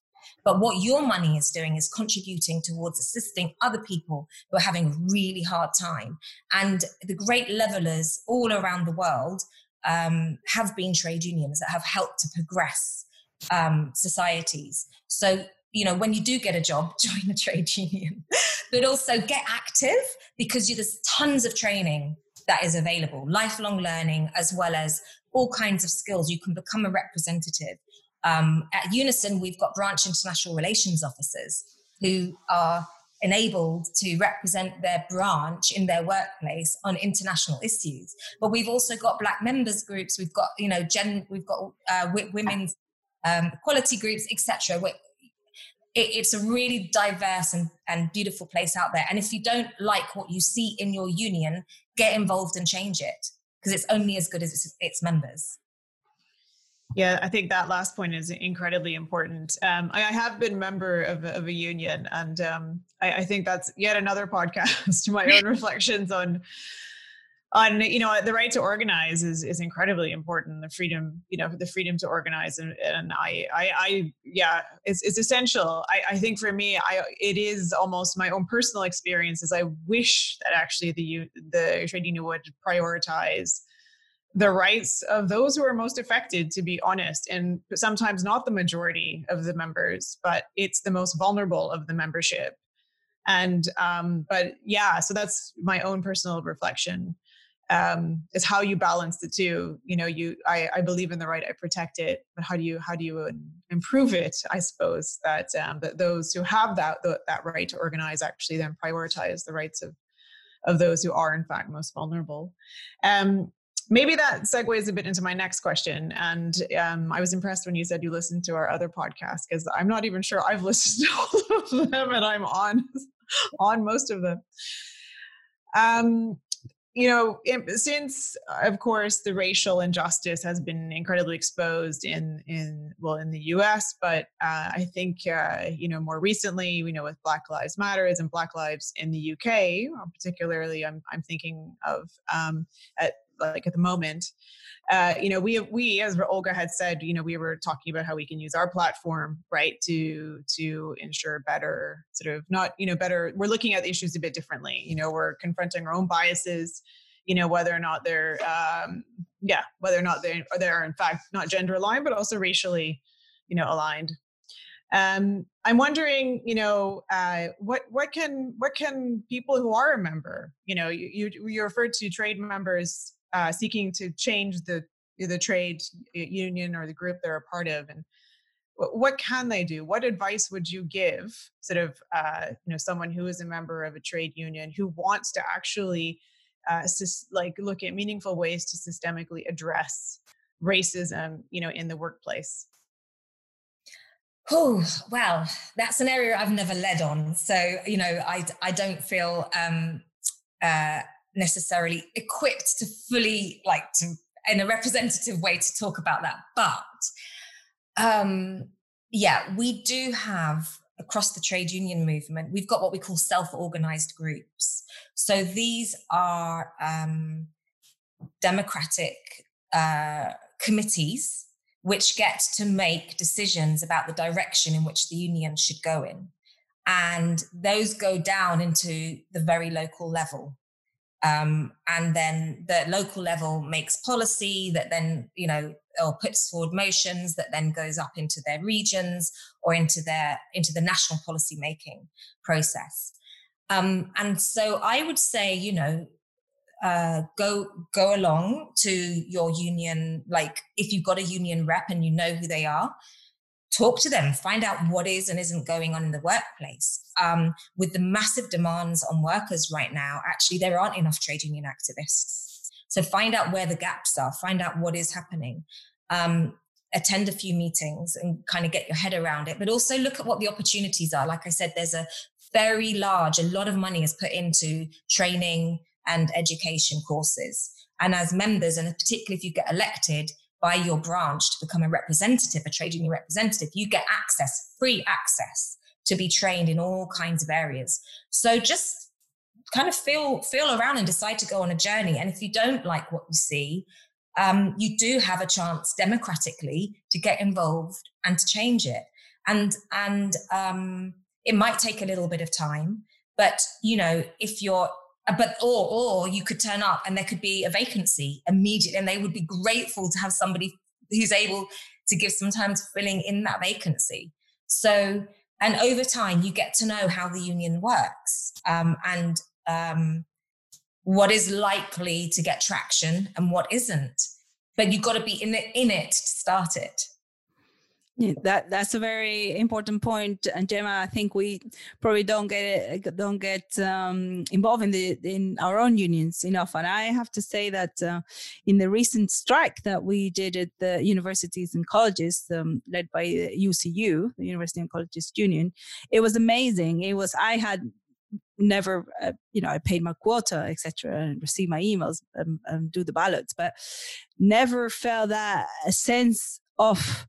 but what your money is doing is contributing towards assisting other people who are having a really hard time. And the great levelers all around the world um, have been trade unions that have helped to progress um, societies. So, you know, when you do get a job, [LAUGHS] join a trade union, [LAUGHS] but also get active because there's tons of training that is available, lifelong learning, as well as all kinds of skills. You can become a representative. Um, at Unison, we've got branch international relations officers who are enabled to represent their branch in their workplace on international issues. But we've also got black members groups. We've got you know gen. We've got uh, women's um, equality groups, etc. It, it's a really diverse and, and beautiful place out there. And if you don't like what you see in your union, get involved and change it because it's only as good as its, its members. Yeah, I think that last point is incredibly important. Um, I, I, have been member of, of a union, and um, I, I, think that's yet another [LAUGHS] podcast to my own [LAUGHS] reflections on on you know the right to organize is is incredibly important. The freedom, you know, the freedom to organize, and, and I, I, I, yeah, it's it's essential. I, I think for me, I it is almost my own personal experience. Is I wish that actually the the trade union would prioritize the rights of those who are most affected, to be honest, and sometimes not the majority of the members, but it's the most vulnerable of the membership. And, um, but yeah, so that's my own personal reflection um, is how you balance the two. You know, you, I, I believe in the right, I protect it, but how do you, how do you improve it? I suppose that, um, that those who have that, that right to organize actually then prioritize the rights of, of those who are in fact most vulnerable. Um, maybe that segues a bit into my next question. And um, I was impressed when you said you listened to our other podcast because I'm not even sure I've [LAUGHS] listened to all of them, and I'm on on most of them. Um, you know, since of course the racial injustice has been incredibly exposed in in well in the U.S., but uh, I think uh, you know more recently, you know, with Black Lives Matters and Black Lives in the UK, particularly, I'm I'm thinking of um, at like at the moment uh, you know, we we as Olga had said, you know, we were talking about how we can use our platform, right, to to ensure better sort of not, you know, better. We're looking at the issues a bit differently. You know, we're confronting our own biases. You know, whether or not they're, um, yeah, whether or not they are they are in fact not gender aligned, but also racially, you know, aligned. Um, I'm wondering, you know, uh, what what can what can people who are a member, you know, you you, you referred to trade members uh, seeking to change the the trade union or the group they're a part of and what can they do what advice would you give sort of uh, you know someone who is a member of a trade union who wants to actually uh, like look at meaningful ways to systemically address racism you know in the workplace Oh, well, that's an area I've never led on. So, you know, I, I don't feel um, uh, necessarily equipped to fully like to in a representative way to talk about that but um yeah we do have across the trade union movement we've got what we call self-organized groups. So these are um democratic uh committees which get to make decisions about the direction in which the union should go in. And those go down into the very local level um, and then the local level makes policy that then, you know, or puts forward motions that then goes up into their regions or into their into the national policy making process. Um, and so I would say, you know, uh, go go along to your union. Like if you've got a union rep and you know who they are, talk to them, find out what is and isn't going on in the workplace. Um, with the massive demands on workers right now, actually, there aren't enough trade union activists. So find out where the gaps are, find out what is happening. Um, attend a few meetings and kind of get your head around it, but also look at what the opportunities are. Like I said, there's a very large, a lot of money is put into training and education courses. And as members, and particularly if you get elected, by your branch to become a representative, a trade union representative, you get access, free access to be trained in all kinds of areas. So just kind of feel feel around and decide to go on a journey. And if you don't like what you see, um, you do have a chance democratically to get involved and to change it. And and um, it might take a little bit of time, but you know if you're but or or you could turn up and there could be a vacancy immediately and they would be grateful to have somebody who's able to give some time to filling in that vacancy. So and over time you get to know how the union works um, and um, what is likely to get traction and what isn't. But you've got to be in it in it to start it yeah, that that's a very important point, and Gemma. I think we probably don't get don't get um, involved in the in our own unions enough. And I have to say that uh, in the recent strike that we did at the universities and colleges, um, led by UCU, the University and Colleges Union, it was amazing. It was I had never uh, you know i paid my quota etc and received my emails and, and do the ballots but never felt that a sense of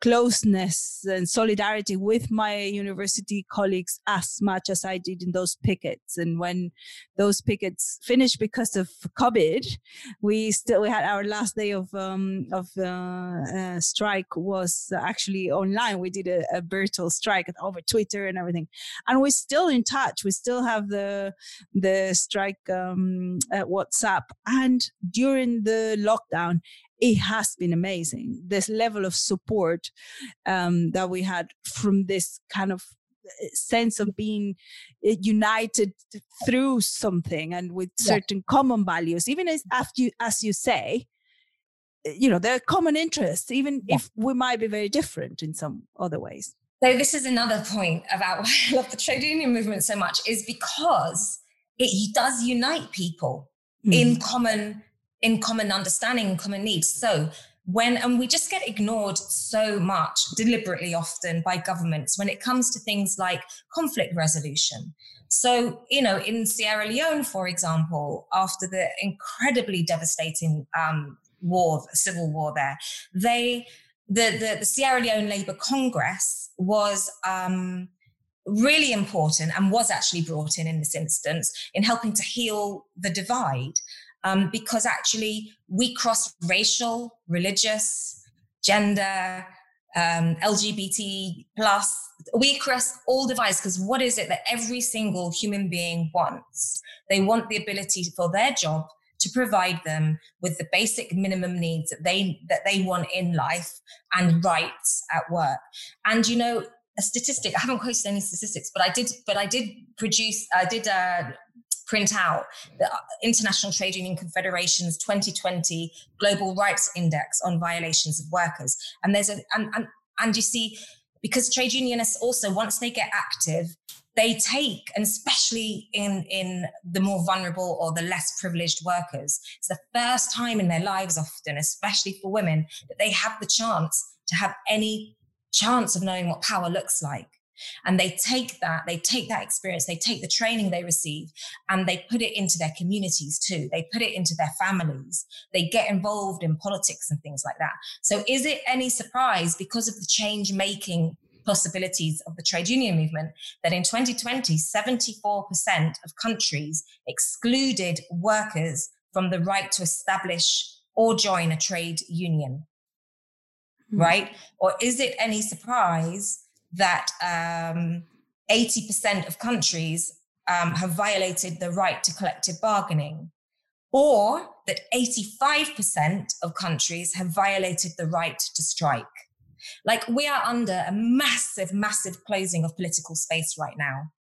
closeness and solidarity with my university colleagues as much as I did in those pickets. And when those pickets finished because of COVID, we still we had our last day of um, of uh, uh, strike was actually online. We did a, a, virtual strike over Twitter and everything, and we're still in touch. We still have the the strike um, WhatsApp. And during the lockdown, it has been amazing. This level of support um, that we had from this kind of uh, sense of being uh, united through something and with certain common values, even as after you, as you say, uh, you know, there are common interests, even yeah. if we might be very different in some other ways. So this is another point about [LAUGHS] why I love the trade union movement so much, is because it does unite people mm. in common in common understanding and common needs. So when and we just get ignored so much deliberately often by governments when it comes to things like conflict resolution. So, you know, in Sierra Leone, for example, after the incredibly devastating um, war, civil war there, they the, the, the Sierra Leone Labour Congress was um, really important and was actually brought in in this instance in helping to heal the divide. Um, because actually we cross racial, religious, gender, um, LGBT plus. We cross all divides because what is it that every single human being wants? They want the ability for their job to provide them with the basic minimum needs that they that they want in life and rights at work. And you know, a statistic. I haven't quoted any statistics, but I did. But I did produce. I did uh, print out the uh, International Trade Union Confederation's 2020 Global Rights Index on violations of workers. And there's a and and, and you see because trade unionists also once they get active they take, and especially in, in the more vulnerable or the less privileged workers, it's the first time in their lives, often, especially for women, that they have the chance to have any chance of knowing what power looks like. And they take that, they take that experience, they take the training they receive, and they put it into their communities too. They put it into their families. They get involved in politics and things like that. So, is it any surprise because of the change making possibilities of the trade union movement that in 2020, 74% of countries excluded workers from the right to establish or join a trade union. Mm. Right? Or is it any surprise that um, 80% of countries um, have violated the right to collective bargaining? Or that 85% of countries have violated the right to strike? Like we are under a massive, massive closing of political space right now.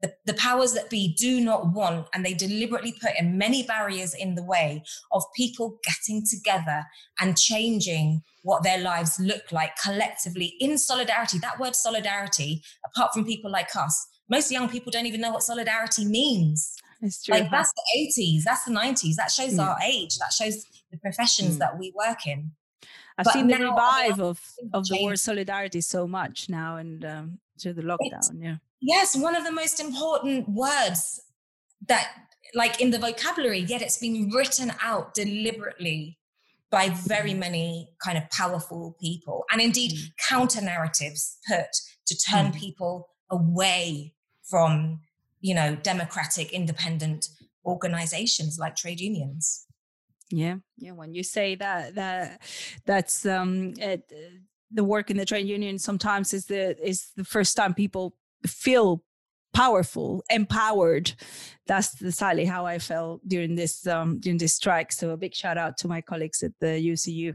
The, the, powers that be do not want, and they deliberately put in many barriers in the way of people getting together and changing what their lives look like collectively in solidarity. That word solidarity, apart from people like us, most young people don't even know what solidarity means. It's true. Like that's the 80s, that's the 90s. That shows yeah. our age. That shows the professions mm. that we work in. I've but seen the revive of of the word solidarity so much now and um, through the lockdown. yeah. Yes, one of the most important words that, like in the vocabulary, yet it's been written out deliberately by very mm. many kind of powerful people, and indeed mm. counter narratives put to turn mm. people away from, you know, democratic, independent organizations like trade unions yeah yeah when you say that that that's um it, the work in the trade union sometimes is the is the first time people feel powerful, empowered. That's exactly how I felt during this um, during this strike. So a big shout out to my colleagues at the UCU.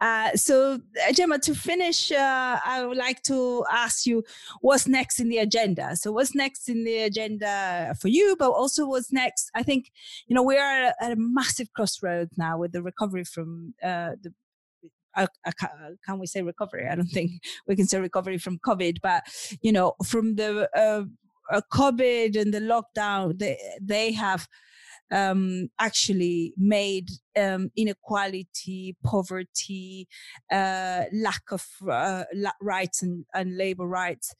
Uh, so uh, Gemma, to finish, uh, I would like to ask you what's next in the agenda. So what's next in the agenda for you, but also what's next? I think you know we are at a massive crossroads now with the recovery from uh, the uh, can we say recovery? I don't [LAUGHS] think we can say recovery from COVID, but you know, from the uh, uh, COVID and the lockdown, they they have um, actually made um, inequality, poverty, uh, lack of rights and, and labor rights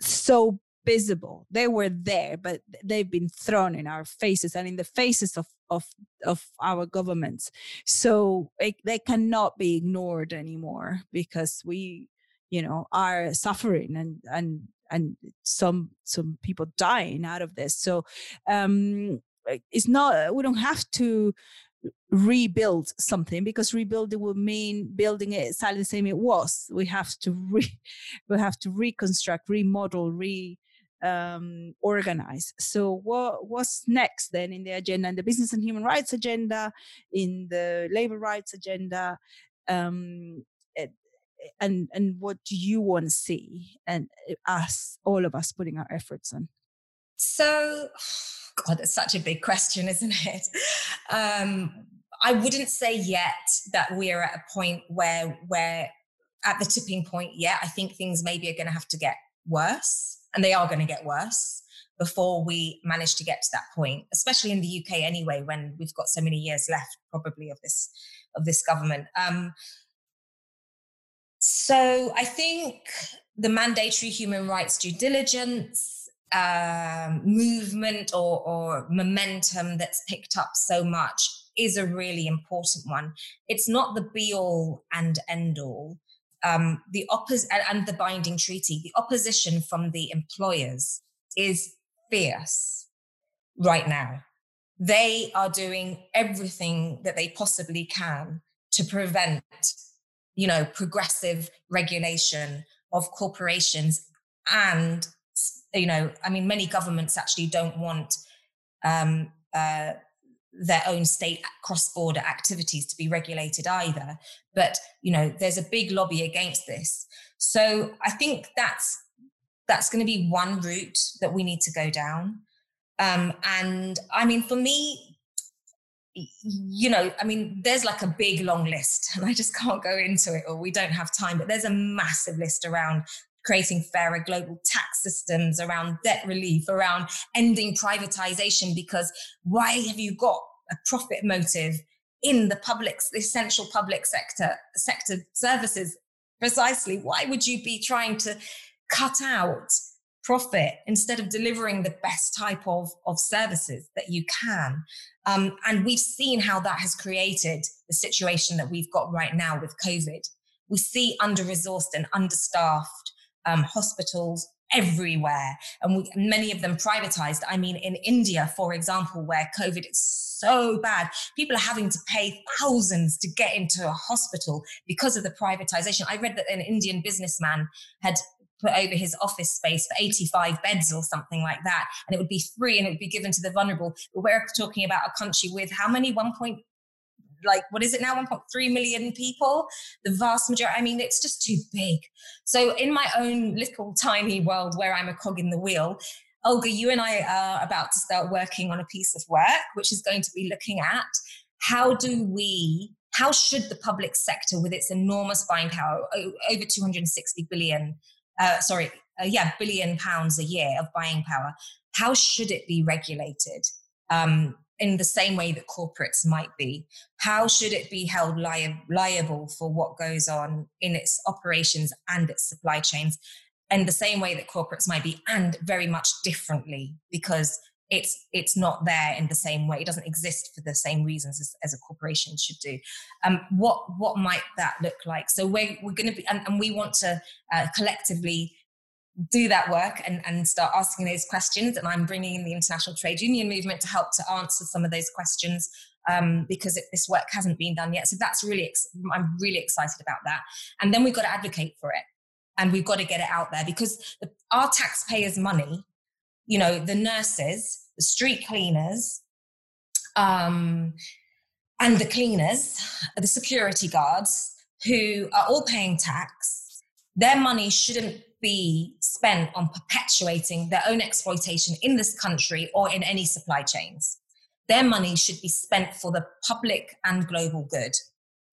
so visible. They were there, but they've been thrown in our faces and in the faces of of of our governments. So it, they cannot be ignored anymore because we, you know, are suffering and and and some some people dying out of this so um it's not we don't have to rebuild something because rebuilding would mean building it exactly the same it was we have to re [LAUGHS] we have to reconstruct remodel re um, organize. So what what's next then in the agenda, in the business and human rights agenda, in the labor rights agenda, um, and and what do you want to see and eh, us all of us putting our efforts on so [SIGHS] god it's such a big question isn't it? [LAUGHS] Um i wouldn't say yet that we're at a point where we're at the tipping point yet. I think things maybe are going to have to get worse and they are going to get worse before we manage to get to that point especially in the uk anyway when we've got so many years left probably of this of this government um so I think the mandatory human rights due diligence um, movement or, or momentum that's picked up so much is a really important one. It's not the be all and end all. Um, the opposite and the binding treaty, the opposition from the employers is fierce right now. They are doing everything that they possibly can to prevent, you know, progressive regulation of corporations and you know, I mean, many governments actually don't want um, uh, their own state cross-border activities to be regulated either. But you know, there's a big lobby against this. So I think that's that's going to be one route that we need to go down. Um, and I mean, for me, you know, I mean, there's like a big long list, [LAUGHS] and I just can't go into it, or we don't have time. But there's a massive list around creating fairer global tax systems, around debt relief, around ending privatization. Because why have you got a profit motive in the public, the essential public sector sector services? Precisely, why would you be trying to cut out profit instead of delivering the best type of, of services that you can? Um, and we've seen how that has created the situation that we've got right now with COVID. We see under resourced and understaffed um, hospitals everywhere, and we, many of them privatized. I mean, in India, for example, where COVID is so bad, people are having to pay thousands to get into a hospital because of the privatization. I read that an Indian businessman had put over his office space for 85 beds or something like that. And it would be free and it would be given to the vulnerable. But we're talking about a country with how many? 1. Like what is it now 1.3 million people the vast majority i mean it's just too big so in my own little tiny world where i'm a cog in the wheel olga you and i are about to start working on a piece of work which is going to be looking at how do we how should the public sector with its enormous buying power over 260 billion uh, sorry, uh, yeah, billion pounds a year of buying power. How should it be regulated? Um, in the same way that corporates might be? How should it be held li- liable for what goes on in its operations and its supply chains? In the same way that corporates might be, and very much differently, because it's it's not there in the same way. It doesn't exist for the same reasons as, as a corporation should do. Um, what what might that look like? So we're we're going to be, and, and, we want to uh, collectively do that work and, and start asking those questions. And I'm bringing in the international trade union movement to help to answer some of those questions um, because it, this work hasn't been done yet. So that's really ex- I'm really excited about that. And then we've got to advocate for it. And we've got to get it out there because the, our taxpayers' money you know, the nurses, the street cleaners, um, and the cleaners, the security guards, who are all paying tax, their money shouldn't be spent on perpetuating their own exploitation in this country or in any supply chains. Their money should be spent for the public and global good.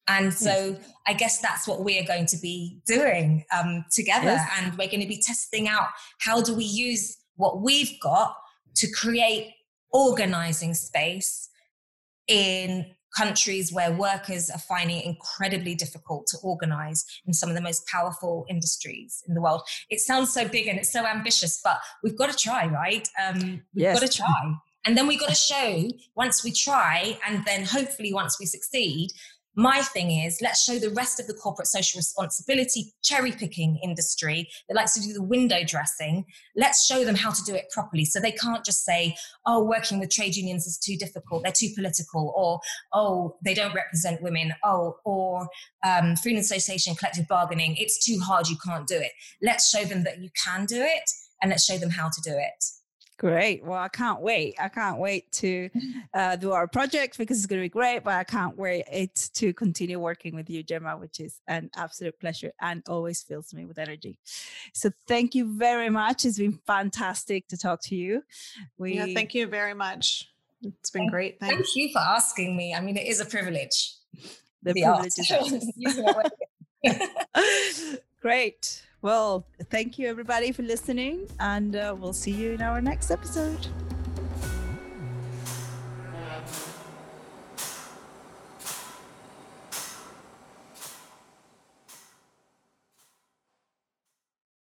And so yes. I guess that's what we are going to be doing um, together. Yes. And we're going to be testing out how do we use what we've got to create organizing space in countries where workers are finding it incredibly difficult to organize in some of the most powerful industries in the world. It sounds so big and it's so ambitious, but we've got to try, right? Um, we've yes. got to try. And then we've got to show once we try, and then hopefully once we succeed, my thing is, let's show the rest of the corporate social responsibility cherry picking industry that likes to do the window dressing. Let's show them how to do it properly. So they can't just say, oh, working with trade unions is too difficult, they're too political, or oh, they don't represent women, oh, or um, freedom association, collective bargaining, it's too hard, you can't do it. Let's show them that you can do it and let's show them how to do it. Great. Well, I can't wait. I can't wait to uh, do our project because it's going to be great. But I can't wait it to continue working with you, Gemma, which is an absolute pleasure and always fills me with energy. So thank you very much. It's been fantastic to talk to you. We yeah, thank you very much. It's been great. Thanks. Thank you for asking me. I mean, it is a privilege. The, the privilege is [LAUGHS] [LAUGHS] [LAUGHS] Great. Well, thank you everybody for listening, and uh, we'll see you in our next episode.